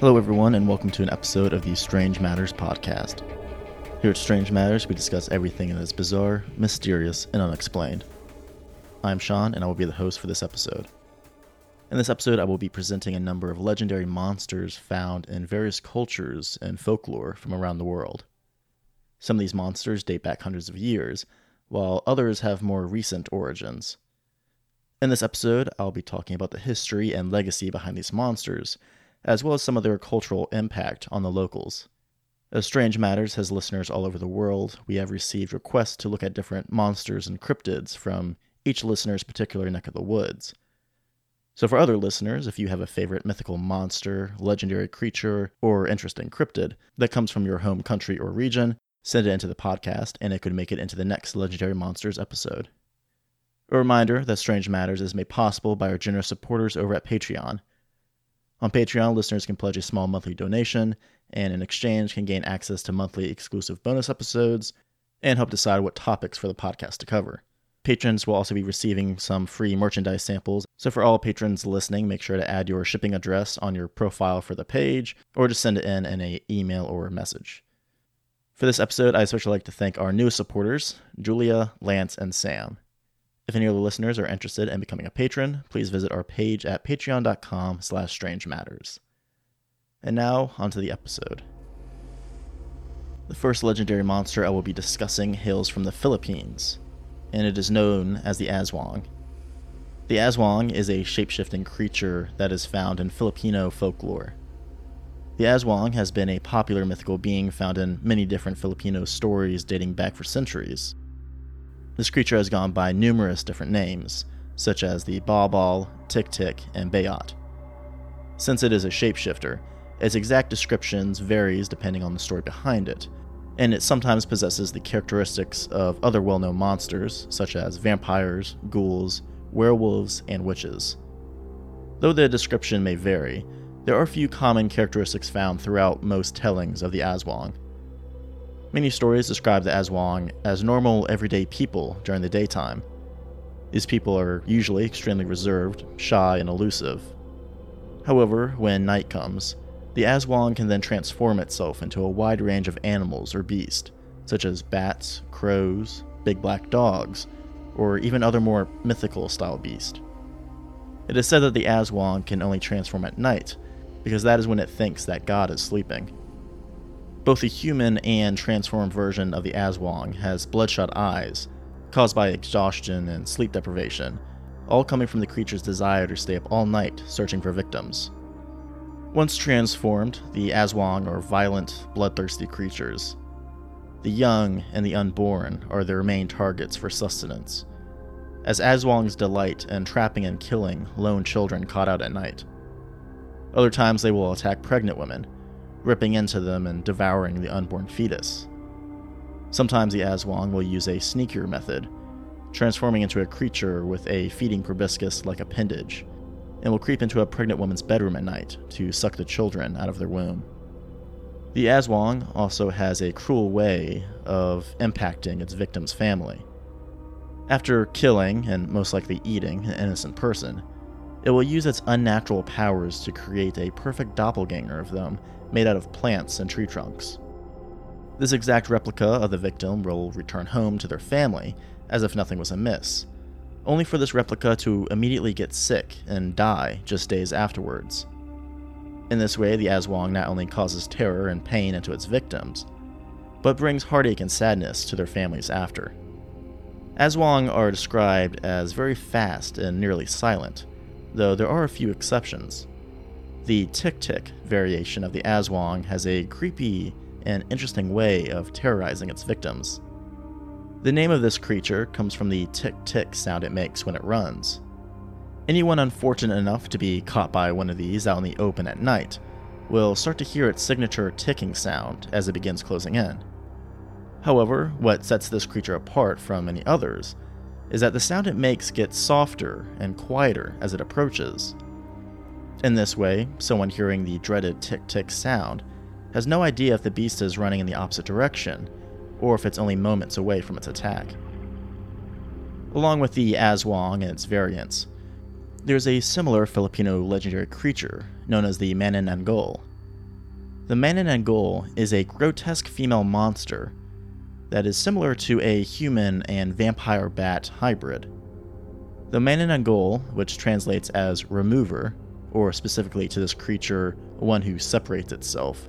Hello, everyone, and welcome to an episode of the Strange Matters podcast. Here at Strange Matters, we discuss everything that is bizarre, mysterious, and unexplained. I'm Sean, and I will be the host for this episode. In this episode, I will be presenting a number of legendary monsters found in various cultures and folklore from around the world. Some of these monsters date back hundreds of years, while others have more recent origins. In this episode, I'll be talking about the history and legacy behind these monsters, as well as some of their cultural impact on the locals. As Strange Matters has listeners all over the world, we have received requests to look at different monsters and cryptids from each listener's particular neck of the woods. So, for other listeners, if you have a favorite mythical monster, legendary creature, or interesting cryptid that comes from your home country or region, send it into the podcast and it could make it into the next Legendary Monsters episode. A reminder that Strange Matters is made possible by our generous supporters over at Patreon. On Patreon, listeners can pledge a small monthly donation, and in exchange, can gain access to monthly exclusive bonus episodes and help decide what topics for the podcast to cover. Patrons will also be receiving some free merchandise samples. So, for all patrons listening, make sure to add your shipping address on your profile for the page, or just send it in in an email or a message. For this episode, I especially like to thank our newest supporters, Julia, Lance, and Sam. If any of the listeners are interested in becoming a patron, please visit our page at patreon.com slash strange matters. And now, onto the episode. The first legendary monster I will be discussing hails from the Philippines, and it is known as the Aswang. The Aswang is a shapeshifting creature that is found in Filipino folklore. The Aswang has been a popular mythical being found in many different Filipino stories dating back for centuries. This creature has gone by numerous different names, such as the Bawbal, Tick Tick, and Bayot. Since it is a shapeshifter, its exact descriptions varies depending on the story behind it, and it sometimes possesses the characteristics of other well known monsters, such as vampires, ghouls, werewolves, and witches. Though the description may vary, there are a few common characteristics found throughout most tellings of the Aswang. Many stories describe the Aswang as normal, everyday people during the daytime. These people are usually extremely reserved, shy, and elusive. However, when night comes, the Aswang can then transform itself into a wide range of animals or beasts, such as bats, crows, big black dogs, or even other more mythical style beasts. It is said that the Aswang can only transform at night, because that is when it thinks that God is sleeping. Both the human and transformed version of the Aswang has bloodshot eyes, caused by exhaustion and sleep deprivation, all coming from the creature's desire to stay up all night searching for victims. Once transformed, the Aswang are violent, bloodthirsty creatures. The young and the unborn are their main targets for sustenance, as Aswangs delight in trapping and killing lone children caught out at night. Other times they will attack pregnant women, ripping into them and devouring the unborn fetus. Sometimes the Aswang will use a sneakier method, transforming into a creature with a feeding proboscis like appendage and will creep into a pregnant woman's bedroom at night to suck the children out of their womb. The Aswang also has a cruel way of impacting its victim's family. After killing, and most likely eating, an innocent person, it will use its unnatural powers to create a perfect doppelganger of them made out of plants and tree trunks. This exact replica of the victim will return home to their family as if nothing was amiss, only for this replica to immediately get sick and die just days afterwards. In this way, the Aswang not only causes terror and pain into its victims, but brings heartache and sadness to their families after. Aswang are described as very fast and nearly silent, though there are a few exceptions. The Tick Tick variation of the Aswang has a creepy and interesting way of terrorizing its victims. The name of this creature comes from the tick tick sound it makes when it runs. Anyone unfortunate enough to be caught by one of these out in the open at night will start to hear its signature ticking sound as it begins closing in. However, what sets this creature apart from any others is that the sound it makes gets softer and quieter as it approaches. In this way, someone hearing the dreaded tick tick sound has no idea if the beast is running in the opposite direction or if it's only moments away from its attack. Along with the Aswang and its variants, there's a similar Filipino legendary creature known as the Manananggal. The Manananggal is a grotesque female monster that is similar to a human and vampire bat hybrid. The Manananggal, which translates as remover, or specifically to this creature, one who separates itself,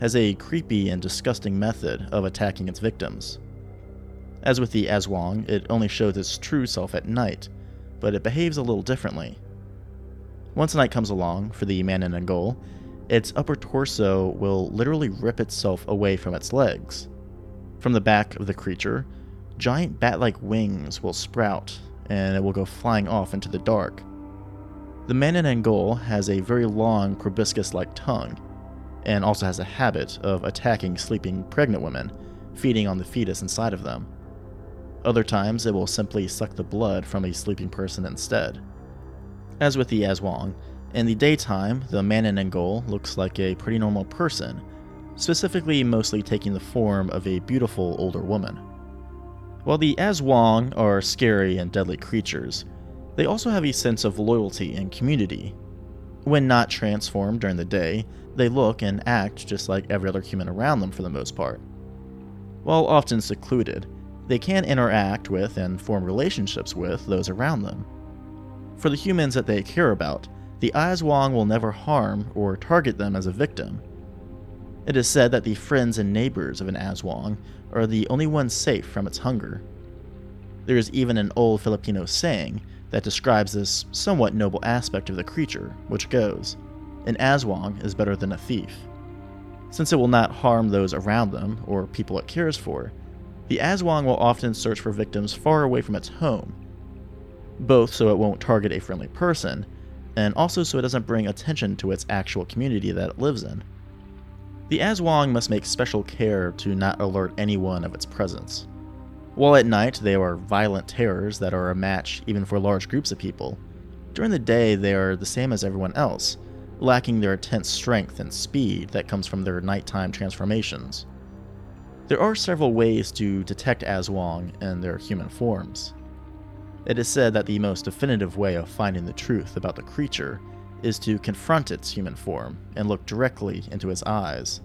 has a creepy and disgusting method of attacking its victims. As with the Aswang, it only shows its true self at night, but it behaves a little differently. Once night comes along for the Manananggal, its upper torso will literally rip itself away from its legs. From the back of the creature, giant bat like wings will sprout and it will go flying off into the dark. The Manananggal has a very long proboscis like tongue and also has a habit of attacking sleeping pregnant women, feeding on the fetus inside of them. Other times, it will simply suck the blood from a sleeping person instead. As with the Aswang, in the daytime, the Manananggal looks like a pretty normal person, specifically mostly taking the form of a beautiful older woman. While the Aswang are scary and deadly creatures, they also have a sense of loyalty and community. When not transformed during the day, they look and act just like every other human around them for the most part. While often secluded, they can interact with and form relationships with those around them. For the humans that they care about, the Aswang will never harm or target them as a victim. It is said that the friends and neighbors of an Aswang are the only ones safe from its hunger. There is even an old Filipino saying that describes this somewhat noble aspect of the creature, which goes An Aswang is better than a thief. Since it will not harm those around them or people it cares for, the Aswang will often search for victims far away from its home, both so it won't target a friendly person and also so it doesn't bring attention to its actual community that it lives in. The Aswang must make special care to not alert anyone of its presence. While at night they are violent terrors that are a match even for large groups of people, during the day they are the same as everyone else, lacking their intense strength and speed that comes from their nighttime transformations. There are several ways to detect Aswang and their human forms. It is said that the most definitive way of finding the truth about the creature is to confront its human form and look directly into its eyes.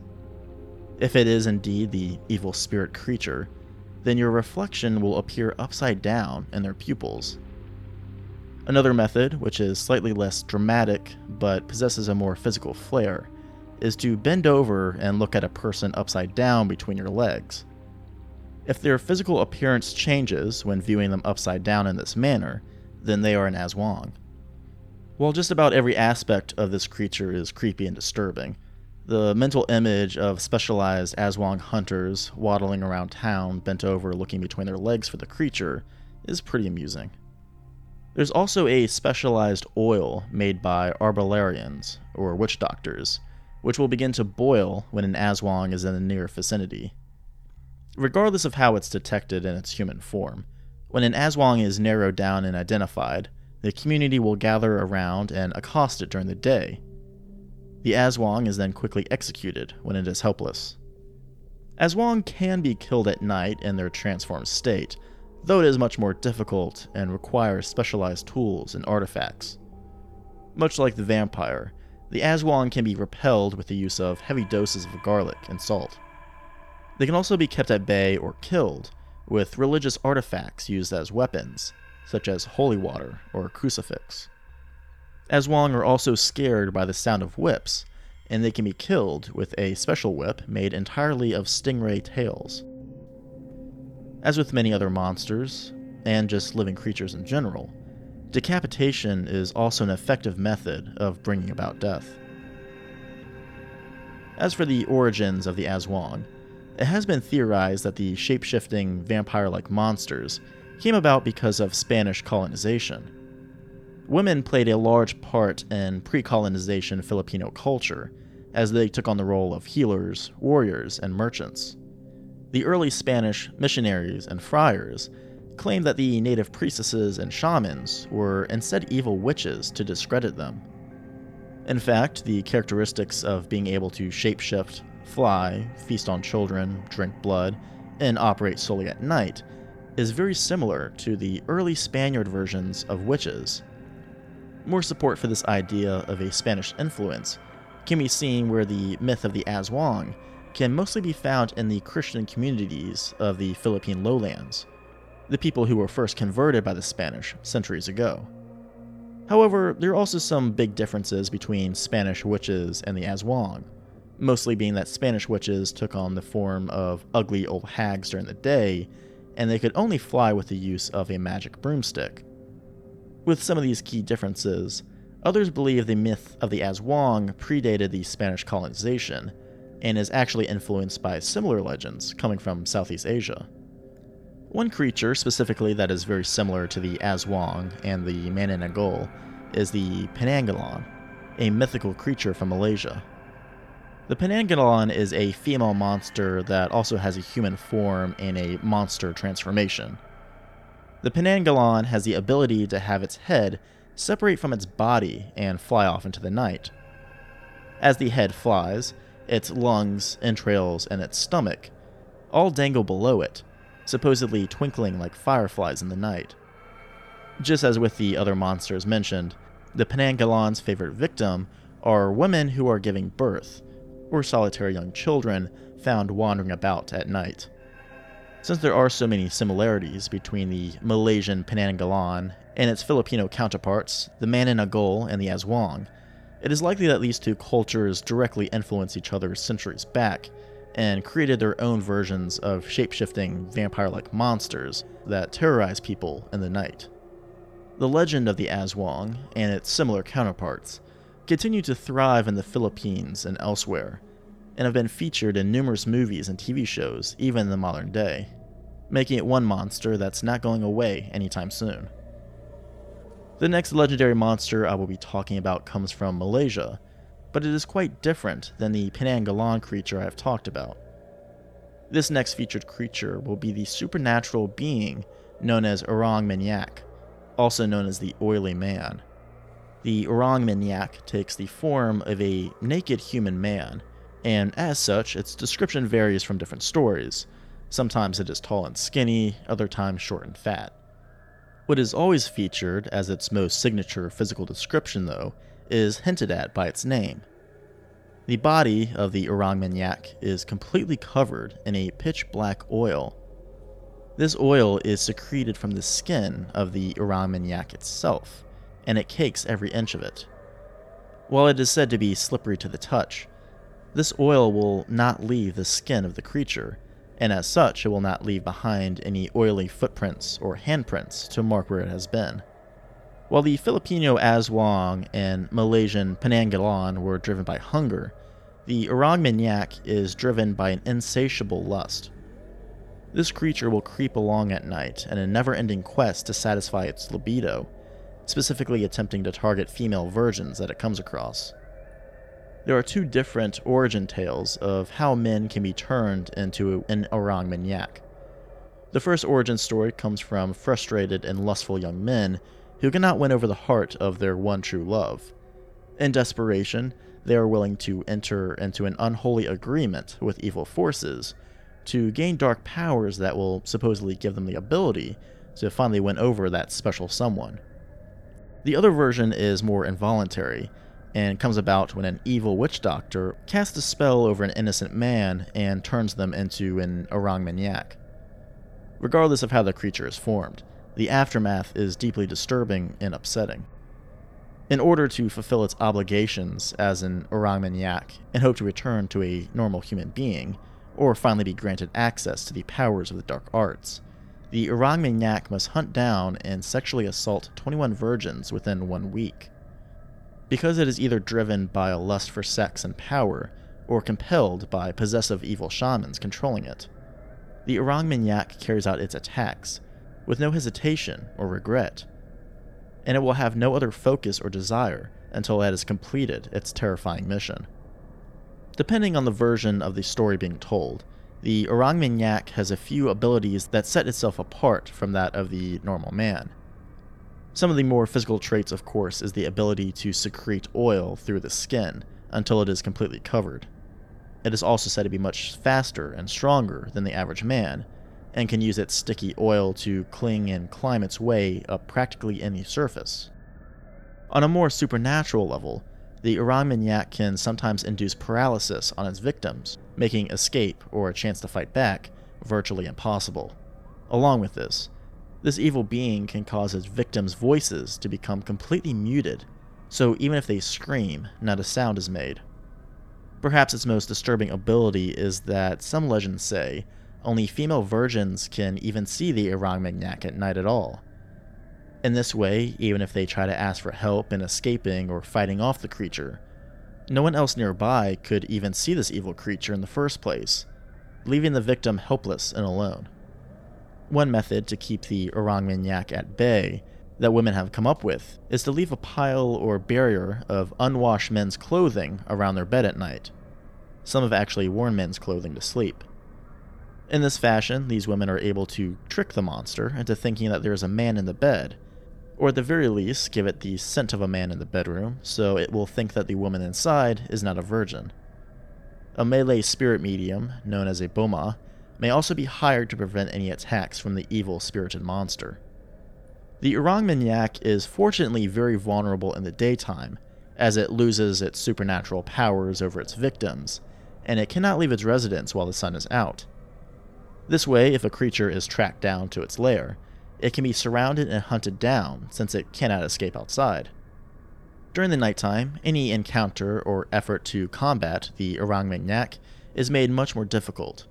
If it is indeed the evil spirit creature, then your reflection will appear upside down in their pupils. Another method, which is slightly less dramatic but possesses a more physical flair, is to bend over and look at a person upside down between your legs. If their physical appearance changes when viewing them upside down in this manner, then they are an Aswang. While just about every aspect of this creature is creepy and disturbing, the mental image of specialized Aswang hunters waddling around town bent over looking between their legs for the creature is pretty amusing. There's also a specialized oil made by arbalarians, or witch doctors, which will begin to boil when an Aswang is in the near vicinity regardless of how it's detected in its human form. When an Aswang is narrowed down and identified, the community will gather around and accost it during the day. The Aswang is then quickly executed when it is helpless. Aswang can be killed at night in their transformed state, though it is much more difficult and requires specialized tools and artifacts. Much like the vampire, the Aswang can be repelled with the use of heavy doses of garlic and salt. They can also be kept at bay or killed with religious artifacts used as weapons, such as holy water or crucifix. Aswang are also scared by the sound of whips, and they can be killed with a special whip made entirely of stingray tails. As with many other monsters, and just living creatures in general, decapitation is also an effective method of bringing about death. As for the origins of the Aswang, it has been theorized that the shape-shifting vampire-like monsters came about because of Spanish colonization. Women played a large part in pre-colonization Filipino culture, as they took on the role of healers, warriors, and merchants. The early Spanish missionaries and friars claimed that the native priestesses and shamans were instead evil witches to discredit them. In fact, the characteristics of being able to shapeshift fly, feast on children, drink blood, and operate solely at night, is very similar to the early Spaniard versions of witches. More support for this idea of a Spanish influence can be seen where the myth of the Aswang can mostly be found in the Christian communities of the Philippine lowlands, the people who were first converted by the Spanish centuries ago. However, there are also some big differences between Spanish witches and the Aswang, mostly being that Spanish witches took on the form of ugly old hags during the day, and they could only fly with the use of a magic broomstick. With some of these key differences, others believe the myth of the Aswang predated the Spanish colonization and is actually influenced by similar legends coming from Southeast Asia. One creature specifically that is very similar to the Aswang and the Manananggal is the Penanggalan, a mythical creature from Malaysia. The Penanggalan is a female monster that also has a human form in a monster transformation. The Penanggalan has the ability to have its head separate from its body and fly off into the night. As the head flies, its lungs, entrails, and its stomach all dangle below it, supposedly twinkling like fireflies in the night. Just as with the other monsters mentioned, the Penanggalan's favorite victim are women who are giving birth, or solitary young children found wandering about at night. Since there are so many similarities between the Malaysian Penanggalan and its Filipino counterparts, the Manananggal and the Aswang, it is likely that these two cultures directly influenced each other centuries back, and created their own versions of shape-shifting vampire-like monsters that terrorize people in the night. The legend of the Aswang and its similar counterparts continue to thrive in the Philippines and elsewhere, and have been featured in numerous movies and TV shows even in the modern day, making it one monster that's not going away anytime soon. The next legendary monster I will be talking about comes from Malaysia but it is quite different than the Penanggalan creature I have talked about. This next featured creature will be the supernatural being known as Orang Minyak, also known as the Oily Man. The Orang Minyak takes the form of a naked human man, and as such, its description varies from different stories. Sometimes it is tall and skinny, other times short and fat. What is always featured as its most signature physical description, though, is hinted at by its name. The body of the Orang Minyak is completely covered in a pitch black oil. This oil is secreted from the skin of the Orang Minyak itself, and it cakes every inch of it. While it is said to be slippery to the touch, this oil will not leave the skin of the creature, and as such, it will not leave behind any oily footprints or handprints to mark where it has been. While the Filipino Aswang and Malaysian Penanggalan were driven by hunger, the Orang Minyak is driven by an insatiable lust. This creature will creep along at night in a never ending quest to satisfy its libido, specifically attempting to target female virgins that it comes across. There are two different origin tales of how men can be turned into an Orang Minyak. The first origin story comes from frustrated and lustful young men who cannot win over the heart of their one true love. In desperation, they are willing to enter into an unholy agreement with evil forces to gain dark powers that will supposedly give them the ability to finally win over that special someone. The other version is more involuntary and comes about when an evil witch doctor casts a spell over an innocent man and turns them into an orang minyak. Regardless of how the creature is formed, the aftermath is deeply disturbing and upsetting. In order to fulfill its obligations as an Orang Minyak and hope to return to a normal human being, or finally be granted access to the powers of the dark arts, the Orang Minyak must hunt down and sexually assault 21 virgins within one week. Because it is either driven by a lust for sex and power, or compelled by possessive evil shamans controlling it, the Orang Minyak carries out its attacks, with no hesitation or regret, and it will have no other focus or desire until it has completed its terrifying mission. Depending on the version of the story being told, the Orang Minyak has a few abilities that set itself apart from that of the normal man. Some of the more physical traits, of course, is the ability to secrete oil through the skin until it is completely covered. It is also said to be much faster and stronger than the average man, and can use its sticky oil to cling and climb its way up practically any surface. On a more supernatural level, the Minyak can sometimes induce paralysis on its victims, making escape or a chance to fight back virtually impossible. Along with this, this evil being can cause its victims' voices to become completely muted, so even if they scream, not a sound is made. Perhaps its most disturbing ability is that some legends say only female virgins can even see the Orang at night at all. In this way, even if they try to ask for help in escaping or fighting off the creature, no one else nearby could even see this evil creature in the first place, leaving the victim helpless and alone. One method to keep the Orang Minyak at bay that women have come up with is to leave a pile or barrier of unwashed men's clothing around their bed at night. Some have actually worn men's clothing to sleep. In this fashion, these women are able to trick the monster into thinking that there is a man in the bed or at the very least, give it the scent of a man in the bedroom, so it will think that the woman inside is not a virgin. A Malay spirit medium, known as a Bomoh, may also be hired to prevent any attacks from the evil spirited monster. The Orang Minyak is fortunately very vulnerable in the daytime, as it loses its supernatural powers over its victims, and it cannot leave its residence while the sun is out. This way, if a creature is tracked down to its lair, it can be surrounded and hunted down since it cannot escape outside. During the nighttime, any encounter or effort to combat the Orang Minyak is made much more difficult.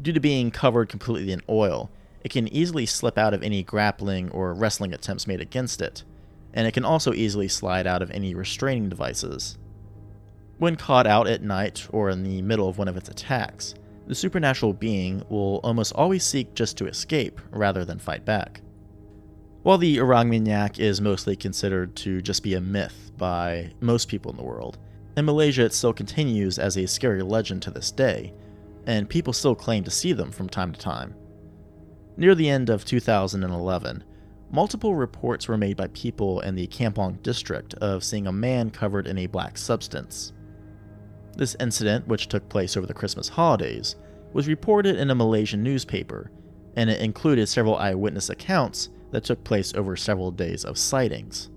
Due to being covered completely in oil, it can easily slip out of any grappling or wrestling attempts made against it, and it can also easily slide out of any restraining devices. When caught out at night or in the middle of one of its attacks, the supernatural being will almost always seek just to escape rather than fight back. While the Orang Minyak is mostly considered to just be a myth by most people in the world, in Malaysia it still continues as a scary legend to this day, and people still claim to see them from time to time. Near the end of 2011, multiple reports were made by people in the Kampong district of seeing a man covered in a black substance. This incident, which took place over the Christmas holidays, was reported in a Malaysian newspaper, and it included several eyewitness accounts that took place over several days of sightings.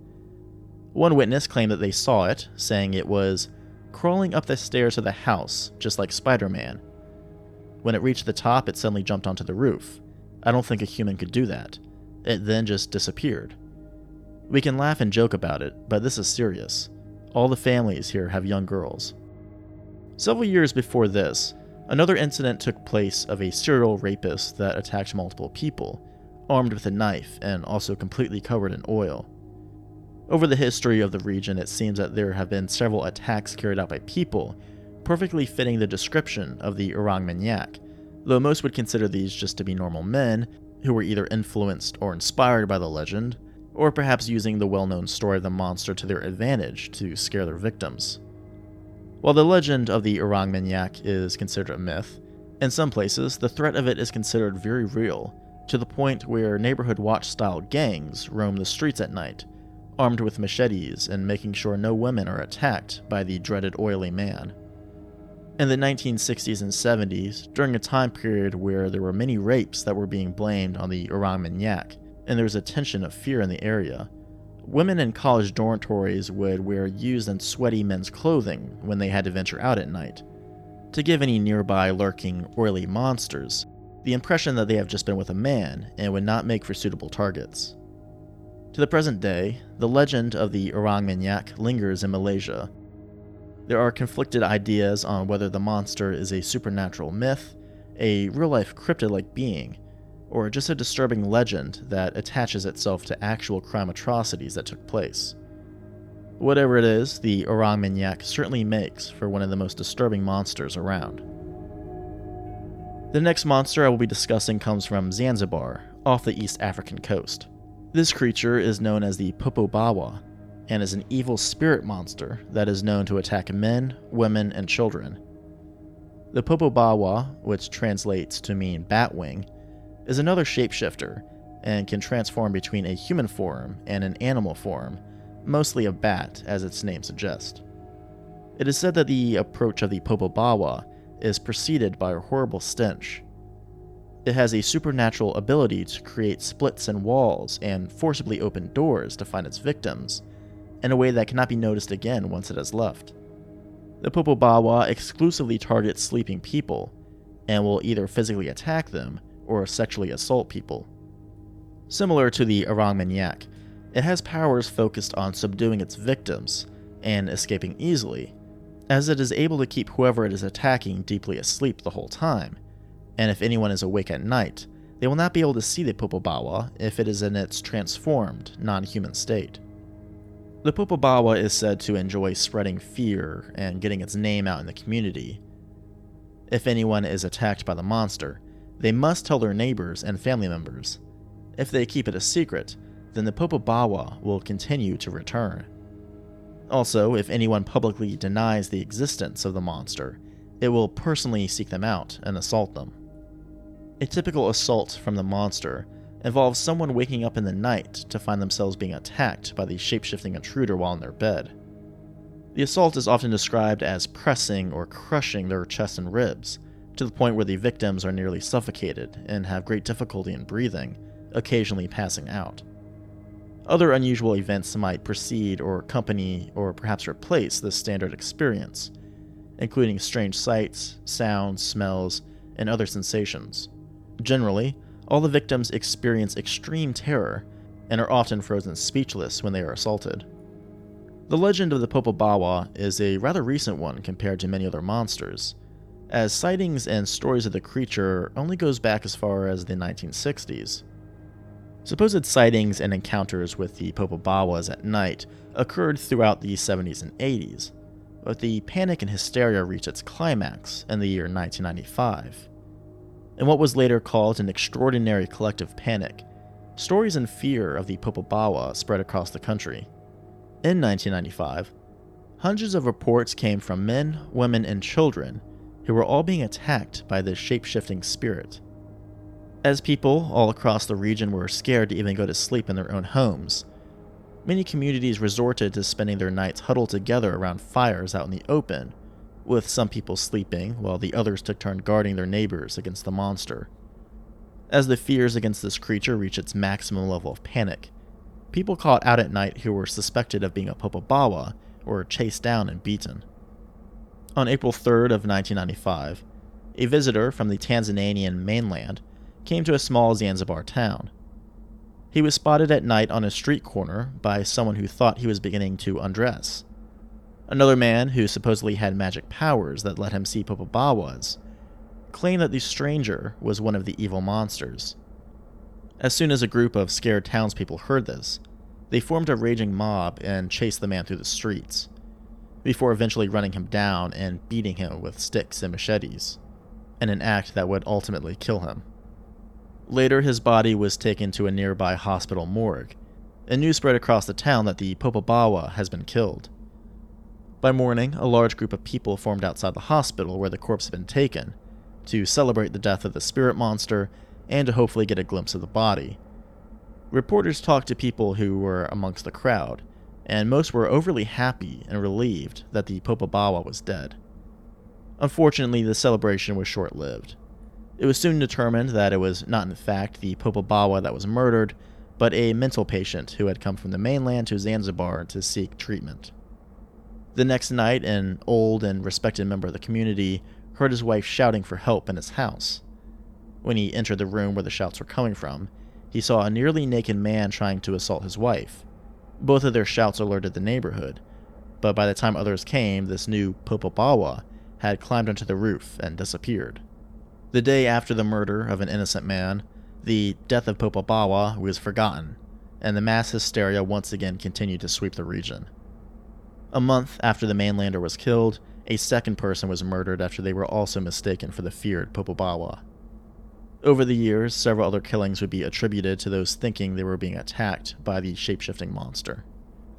One witness claimed that they saw it, saying it was crawling up the stairs of the house, just like Spider Man. When it reached the top, it suddenly jumped onto the roof. I don't think a human could do that. It then just disappeared. We can laugh and joke about it, but this is serious. All the families here have young girls. Several years before this, another incident took place of a serial rapist that attacked multiple people, armed with a knife and also completely covered in oil. Over the history of the region, it seems that there have been several attacks carried out by people, perfectly fitting the description of the Orang Minyak, though most would consider these just to be normal men who were either influenced or inspired by the legend, or perhaps using the well known story of the monster to their advantage to scare their victims. While the legend of the Orang Minyak is considered a myth, in some places the threat of it is considered very real, to the point where neighborhood watch style gangs roam the streets at night, armed with machetes and making sure no women are attacked by the dreaded oily man. In the 1960s and 70s, during a time period where there were many rapes that were being blamed on the Orang Minyak, and there was a tension of fear in the area, Women in college dormitories would wear used and sweaty men's clothing when they had to venture out at night, to give any nearby lurking, oily monsters the impression that they have just been with a man and would not make for suitable targets. To the present day, the legend of the Orang Minyak lingers in Malaysia. There are conflicted ideas on whether the monster is a supernatural myth, a real life cryptid like being, or just a disturbing legend that attaches itself to actual crime atrocities that took place. Whatever it is, the Orang Minyak certainly makes for one of the most disturbing monsters around. The next monster I will be discussing comes from Zanzibar, off the East African coast. This creature is known as the Popobawa, and is an evil spirit monster that is known to attack men, women, and children. The Popobawa, which translates to mean batwing, is another shapeshifter and can transform between a human form and an animal form, mostly a bat, as its name suggests. It is said that the approach of the Popobawa is preceded by a horrible stench. It has a supernatural ability to create splits in walls and forcibly open doors to find its victims, in a way that cannot be noticed again once it has left. The Popobawa exclusively targets sleeping people and will either physically attack them or sexually assault people. Similar to the Orang Minyak, it has powers focused on subduing its victims and escaping easily, as it is able to keep whoever it is attacking deeply asleep the whole time, and if anyone is awake at night, they will not be able to see the Popobawa if it is in its transformed, non human state. The Popobawa is said to enjoy spreading fear and getting its name out in the community. If anyone is attacked by the monster, they must tell their neighbors and family members. If they keep it a secret, then the Popobawa will continue to return. Also, if anyone publicly denies the existence of the monster, it will personally seek them out and assault them. A typical assault from the monster involves someone waking up in the night to find themselves being attacked by the shapeshifting intruder while in their bed. The assault is often described as pressing or crushing their chest and ribs, to the point where the victims are nearly suffocated and have great difficulty in breathing, occasionally passing out. Other unusual events might precede or accompany or perhaps replace this standard experience, including strange sights, sounds, smells, and other sensations. Generally, all the victims experience extreme terror and are often frozen speechless when they are assaulted. The legend of the Popobawa is a rather recent one compared to many other monsters, as sightings and stories of the creature only goes back as far as the 1960s. Supposed sightings and encounters with the Popobawas at night occurred throughout the 70s and 80s, but the panic and hysteria reached its climax in the year 1995 in what was later called an extraordinary collective panic, stories and fear of the Popobawa spread across the country. In 1995, hundreds of reports came from men, women, and children who were all being attacked by this shape shifting spirit. As people all across the region were scared to even go to sleep in their own homes, many communities resorted to spending their nights huddled together around fires out in the open with some people sleeping while the others took turn guarding their neighbors against the monster. As the fears against this creature reached its maximum level of panic, people caught out at night who were suspected of being a Popobawa were chased down and beaten. On April 3rd of 1995, a visitor from the Tanzanian mainland came to a small Zanzibar town. He was spotted at night on a street corner by someone who thought he was beginning to undress. Another man, who supposedly had magic powers that let him see Popobawas, claimed that the stranger was one of the evil monsters. As soon as a group of scared townspeople heard this, they formed a raging mob and chased the man through the streets, before eventually running him down and beating him with sticks and machetes, in an act that would ultimately kill him. Later, his body was taken to a nearby hospital morgue, and news spread across the town that the Popobawa has been killed. By morning, a large group of people formed outside the hospital where the corpse had been taken, to celebrate the death of the spirit monster and to hopefully get a glimpse of the body. Reporters talked to people who were amongst the crowd, and most were overly happy and relieved that the Popobawa was dead. Unfortunately, the celebration was short lived. It was soon determined that it was not, in fact, the Popobawa that was murdered, but a mental patient who had come from the mainland to Zanzibar to seek treatment. The next night, an old and respected member of the community heard his wife shouting for help in his house. When he entered the room where the shouts were coming from, he saw a nearly naked man trying to assault his wife. Both of their shouts alerted the neighborhood, but by the time others came, this new Popobawa had climbed onto the roof and disappeared. The day after the murder of an innocent man, the death of Popobawa was forgotten, and the mass hysteria once again continued to sweep the region. A month after the mainlander was killed, a second person was murdered after they were also mistaken for the feared Popobawa. Over the years, several other killings would be attributed to those thinking they were being attacked by the shapeshifting monster.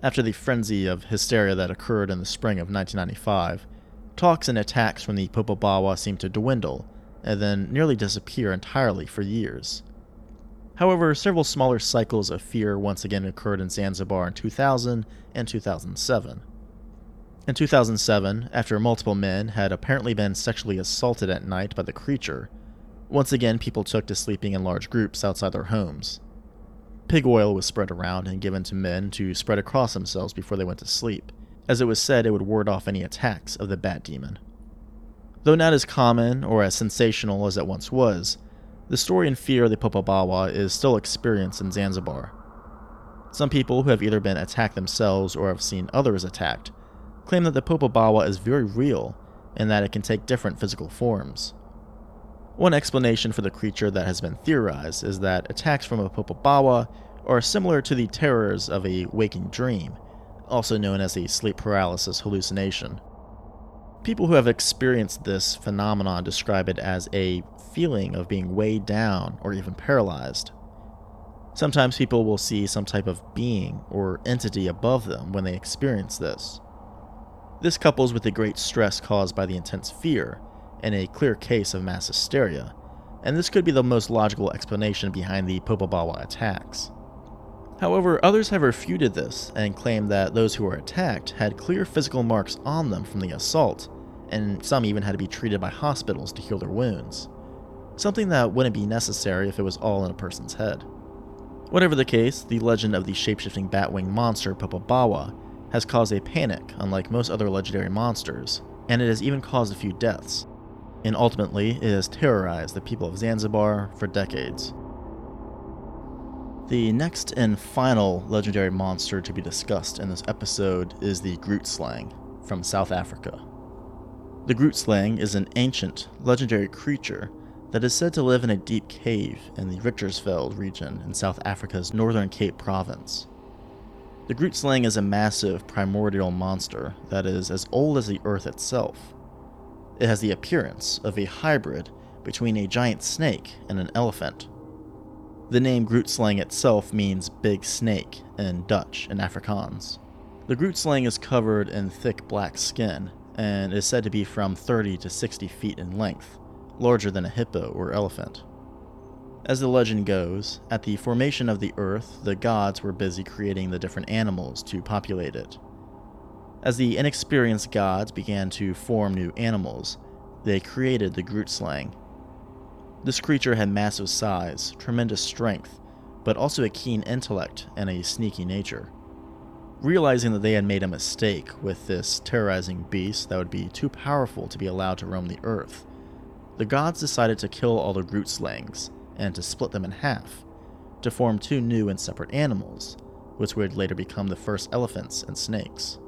After the frenzy of hysteria that occurred in the spring of 1995, talks and attacks from the Popobawa seemed to dwindle and then nearly disappear entirely for years. However, several smaller cycles of fear once again occurred in Zanzibar in 2000 and 2007. In 2007, after multiple men had apparently been sexually assaulted at night by the creature, once again people took to sleeping in large groups outside their homes. Pig oil was spread around and given to men to spread across themselves before they went to sleep, as it was said it would ward off any attacks of the bat demon. Though not as common or as sensational as it once was, the story and fear of the Popobawa is still experienced in Zanzibar. Some people who have either been attacked themselves or have seen others attacked claim that the Popobawa is very real and that it can take different physical forms. One explanation for the creature that has been theorized is that attacks from a Popobawa are similar to the terrors of a waking dream, also known as a sleep paralysis hallucination. People who have experienced this phenomenon describe it as a feeling of being weighed down or even paralyzed. Sometimes people will see some type of being or entity above them when they experience this. This couples with the great stress caused by the intense fear and a clear case of mass hysteria, and this could be the most logical explanation behind the Popobawa attacks. However, others have refuted this and claim that those who were attacked had clear physical marks on them from the assault, and some even had to be treated by hospitals to heal their wounds. Something that wouldn't be necessary if it was all in a person's head. Whatever the case, the legend of the shapeshifting batwing monster Popobawa has caused a panic unlike most other legendary monsters, and it has even caused a few deaths, and ultimately it has terrorized the people of Zanzibar for decades. The next and final legendary monster to be discussed in this episode is the Grootslang from South Africa. The Grootslang is an ancient, legendary creature that is said to live in a deep cave in the Richtersveld region in South Africa's northern Cape province. The Grootslang is a massive primordial monster that is as old as the earth itself it has the appearance of a hybrid between a giant snake and an elephant. The name Grootslang itself means big snake in Dutch and Afrikaans. The Grootslang is covered in thick black skin and is said to be from 30 to 60 feet in length, larger than a hippo or elephant. As the legend goes, at the formation of the earth, the gods were busy creating the different animals to populate it. As the inexperienced gods began to form new animals, they created the Grootslang. This creature had massive size, tremendous strength, but also a keen intellect and a sneaky nature. Realizing that they had made a mistake with this terrorizing beast that would be too powerful to be allowed to roam the earth, the gods decided to kill all the Grootslangs and to split them in half, to form two new and separate animals, which would later become the first elephants and snakes.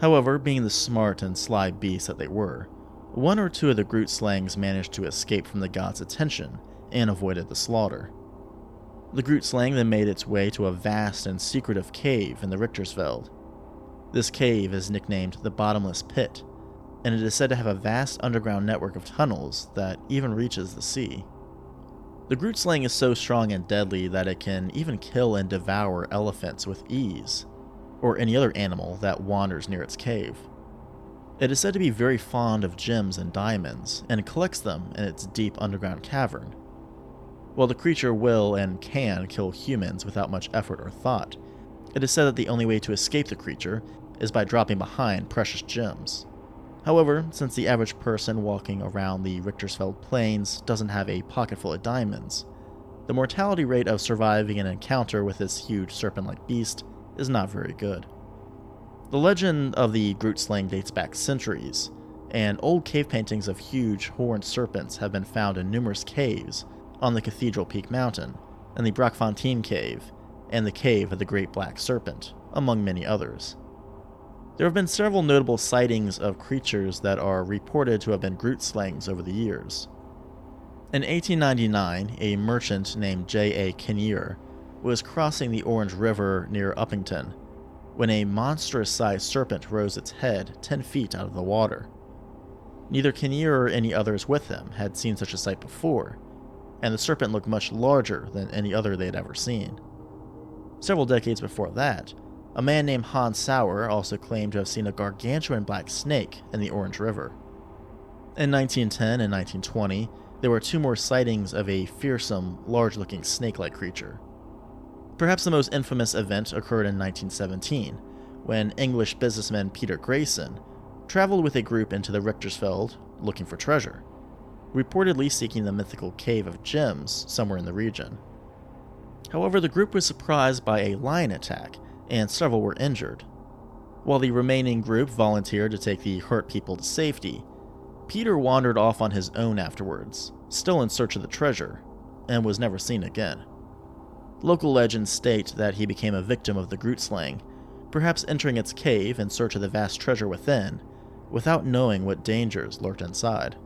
However, being the smart and sly beasts that they were, one or two of the Grootslangs managed to escape from the gods' attention and avoided the slaughter. The Grootslang then made its way to a vast and secretive cave in the Richtersveld. This cave is nicknamed the Bottomless Pit, and it is said to have a vast underground network of tunnels that even reaches the sea. The Grootslang is so strong and deadly that it can even kill and devour elephants with ease, or any other animal that wanders near its cave. It is said to be very fond of gems and diamonds, and collects them in its deep underground cavern. While the creature will and can kill humans without much effort or thought, it is said that the only way to escape the creature is by dropping behind precious gems. However, since the average person walking around the Richtersveld Plains doesn't have a pocket full of diamonds, the mortality rate of surviving an encounter with this huge serpent like beast is not very good. The legend of the Groot Grootslang dates back centuries, and old cave paintings of huge horned serpents have been found in numerous caves on the Cathedral Peak Mountain, and the Brakfontein Cave, and the Cave of the Great Black Serpent, among many others. There have been several notable sightings of creatures that are reported to have been Grootslangs over the years. In 1899, a merchant named J.A. Kinnear was crossing the Orange River near Upington when a monstrous sized serpent rose its head 10 feet out of the water. Neither Kinnear or any others with him had seen such a sight before, and the serpent looked much larger than any other they had ever seen. Several decades before that, a man named Hans Sauer also claimed to have seen a gargantuan black snake in the Orange River. In 1910 and 1920, there were two more sightings of a fearsome, large looking snake like creature. Perhaps the most infamous event occurred in 1917, when English businessman Peter Grayson traveled with a group into the Richtersveld looking for treasure, reportedly seeking the mythical Cave of Gems somewhere in the region. However, the group was surprised by a lion attack, and several were injured. While the remaining group volunteered to take the hurt people to safety, Peter wandered off on his own afterwards, still in search of the treasure, and was never seen again. Local legends state that he became a victim of the Grootslang, perhaps entering its cave in search of the vast treasure within, without knowing what dangers lurked inside.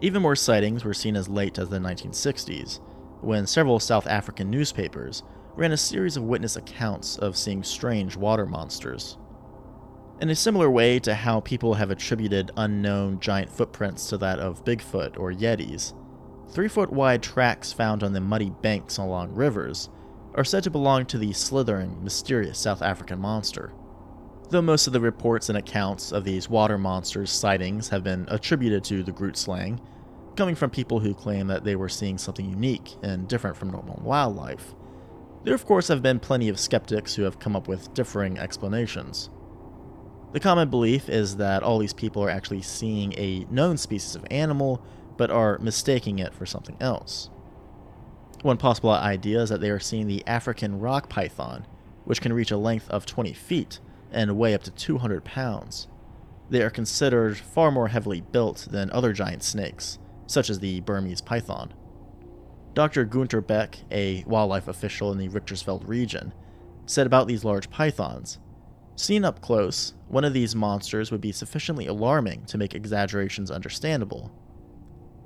Even more sightings were seen as late as the 1960s, when several South African newspapers ran a series of witness accounts of seeing strange water monsters. In a similar way to how people have attributed unknown giant footprints to that of Bigfoot or Yetis, three foot wide tracks found on the muddy banks along rivers are said to belong to the slithering, mysterious South African monster. Though most of the reports and accounts of these water monsters' sightings have been attributed to the Grootslang, coming from people who claim that they were seeing something unique and different from normal wildlife, there of course have been plenty of skeptics who have come up with differing explanations. The common belief is that all these people are actually seeing a known species of animal, but are mistaking it for something else. One possible idea is that they are seeing the African rock python, which can reach a length of 20 feet and weigh up to 200 pounds. They are considered far more heavily built than other giant snakes, such as the Burmese python. Dr. Gunter Beck, a wildlife official in the Richtersveld region, said about these large pythons Seen up close, one of these monsters would be sufficiently alarming to make exaggerations understandable.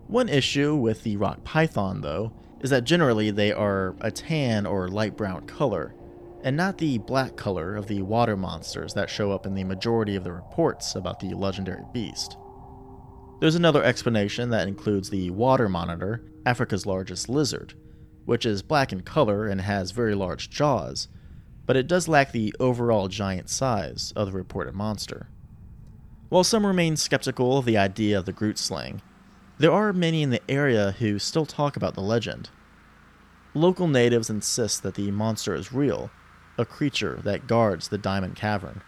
One issue with the rock python, though, is that generally they are a tan or light brown color, and not the black color of the water monsters that show up in the majority of the reports about the legendary beast. There's another explanation that includes the water monitor, Africa's largest lizard, which is black in color and has very large jaws, but it does lack the overall giant size of the reported monster. While some remain skeptical of the idea of the Grootslang, there are many in the area who still talk about the legend. Local natives insist that the monster is real, a creature that guards the Diamond Cavern.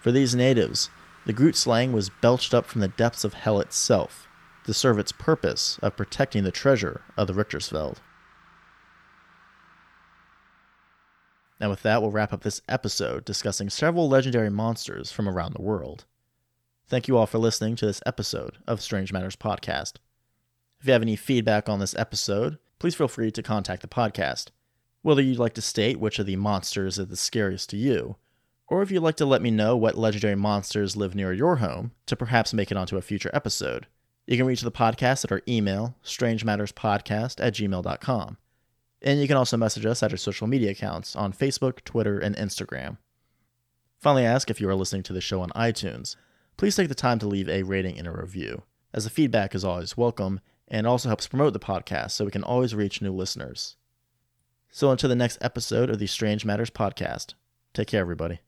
For these natives, the Grootslang was belched up from the depths of hell itself to serve its purpose of protecting the treasure of the Richtersveld. And with that, we'll wrap up this episode discussing several legendary monsters from around the world. Thank you all for listening to this episode of Strange Matters Podcast. If you have any feedback on this episode, please feel free to contact the podcast. Whether you'd like to state which of the monsters is the scariest to you, or if you'd like to let me know what legendary monsters live near your home to perhaps make it onto a future episode, you can reach the podcast at our email, strangematterspodcast at gmail.com. And you can also message us at our social media accounts on Facebook, Twitter, and Instagram. Finally, ask if you are listening to the show on iTunes. Please take the time to leave a rating and a review, as the feedback is always welcome and also helps promote the podcast so we can always reach new listeners. So, until the next episode of the Strange Matters podcast, take care, everybody.